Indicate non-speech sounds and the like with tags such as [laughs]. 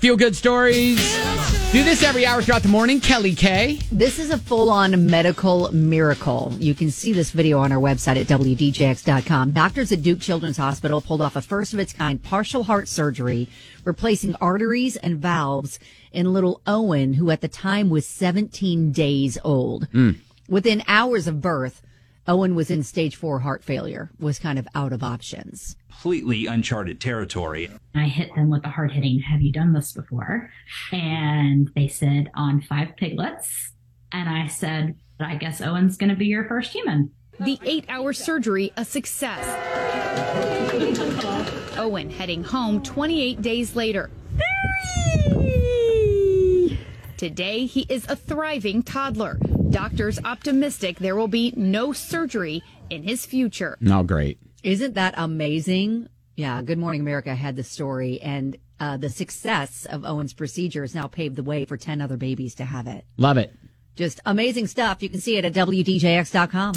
Feel good stories. Do this every hour throughout the morning. Kelly K. This is a full on medical miracle. You can see this video on our website at WDJX.com. Doctors at Duke Children's Hospital pulled off a first of its kind partial heart surgery, replacing arteries and valves in little Owen, who at the time was 17 days old. Hmm. Within hours of birth, Owen was in stage four heart failure, was kind of out of options. completely uncharted territory. I hit them with a hard hitting, have you done this before? And they said, on five piglets. And I said, I guess Owen's going to be your first human. The eight hour surgery a success. [laughs] Owen heading home 28 days later. Today, he is a thriving toddler. Doctors optimistic there will be no surgery in his future. Oh, great. Isn't that amazing? Yeah, Good Morning America had the story, and uh, the success of Owen's procedure has now paved the way for 10 other babies to have it. Love it. Just amazing stuff. You can see it at WDJX.com.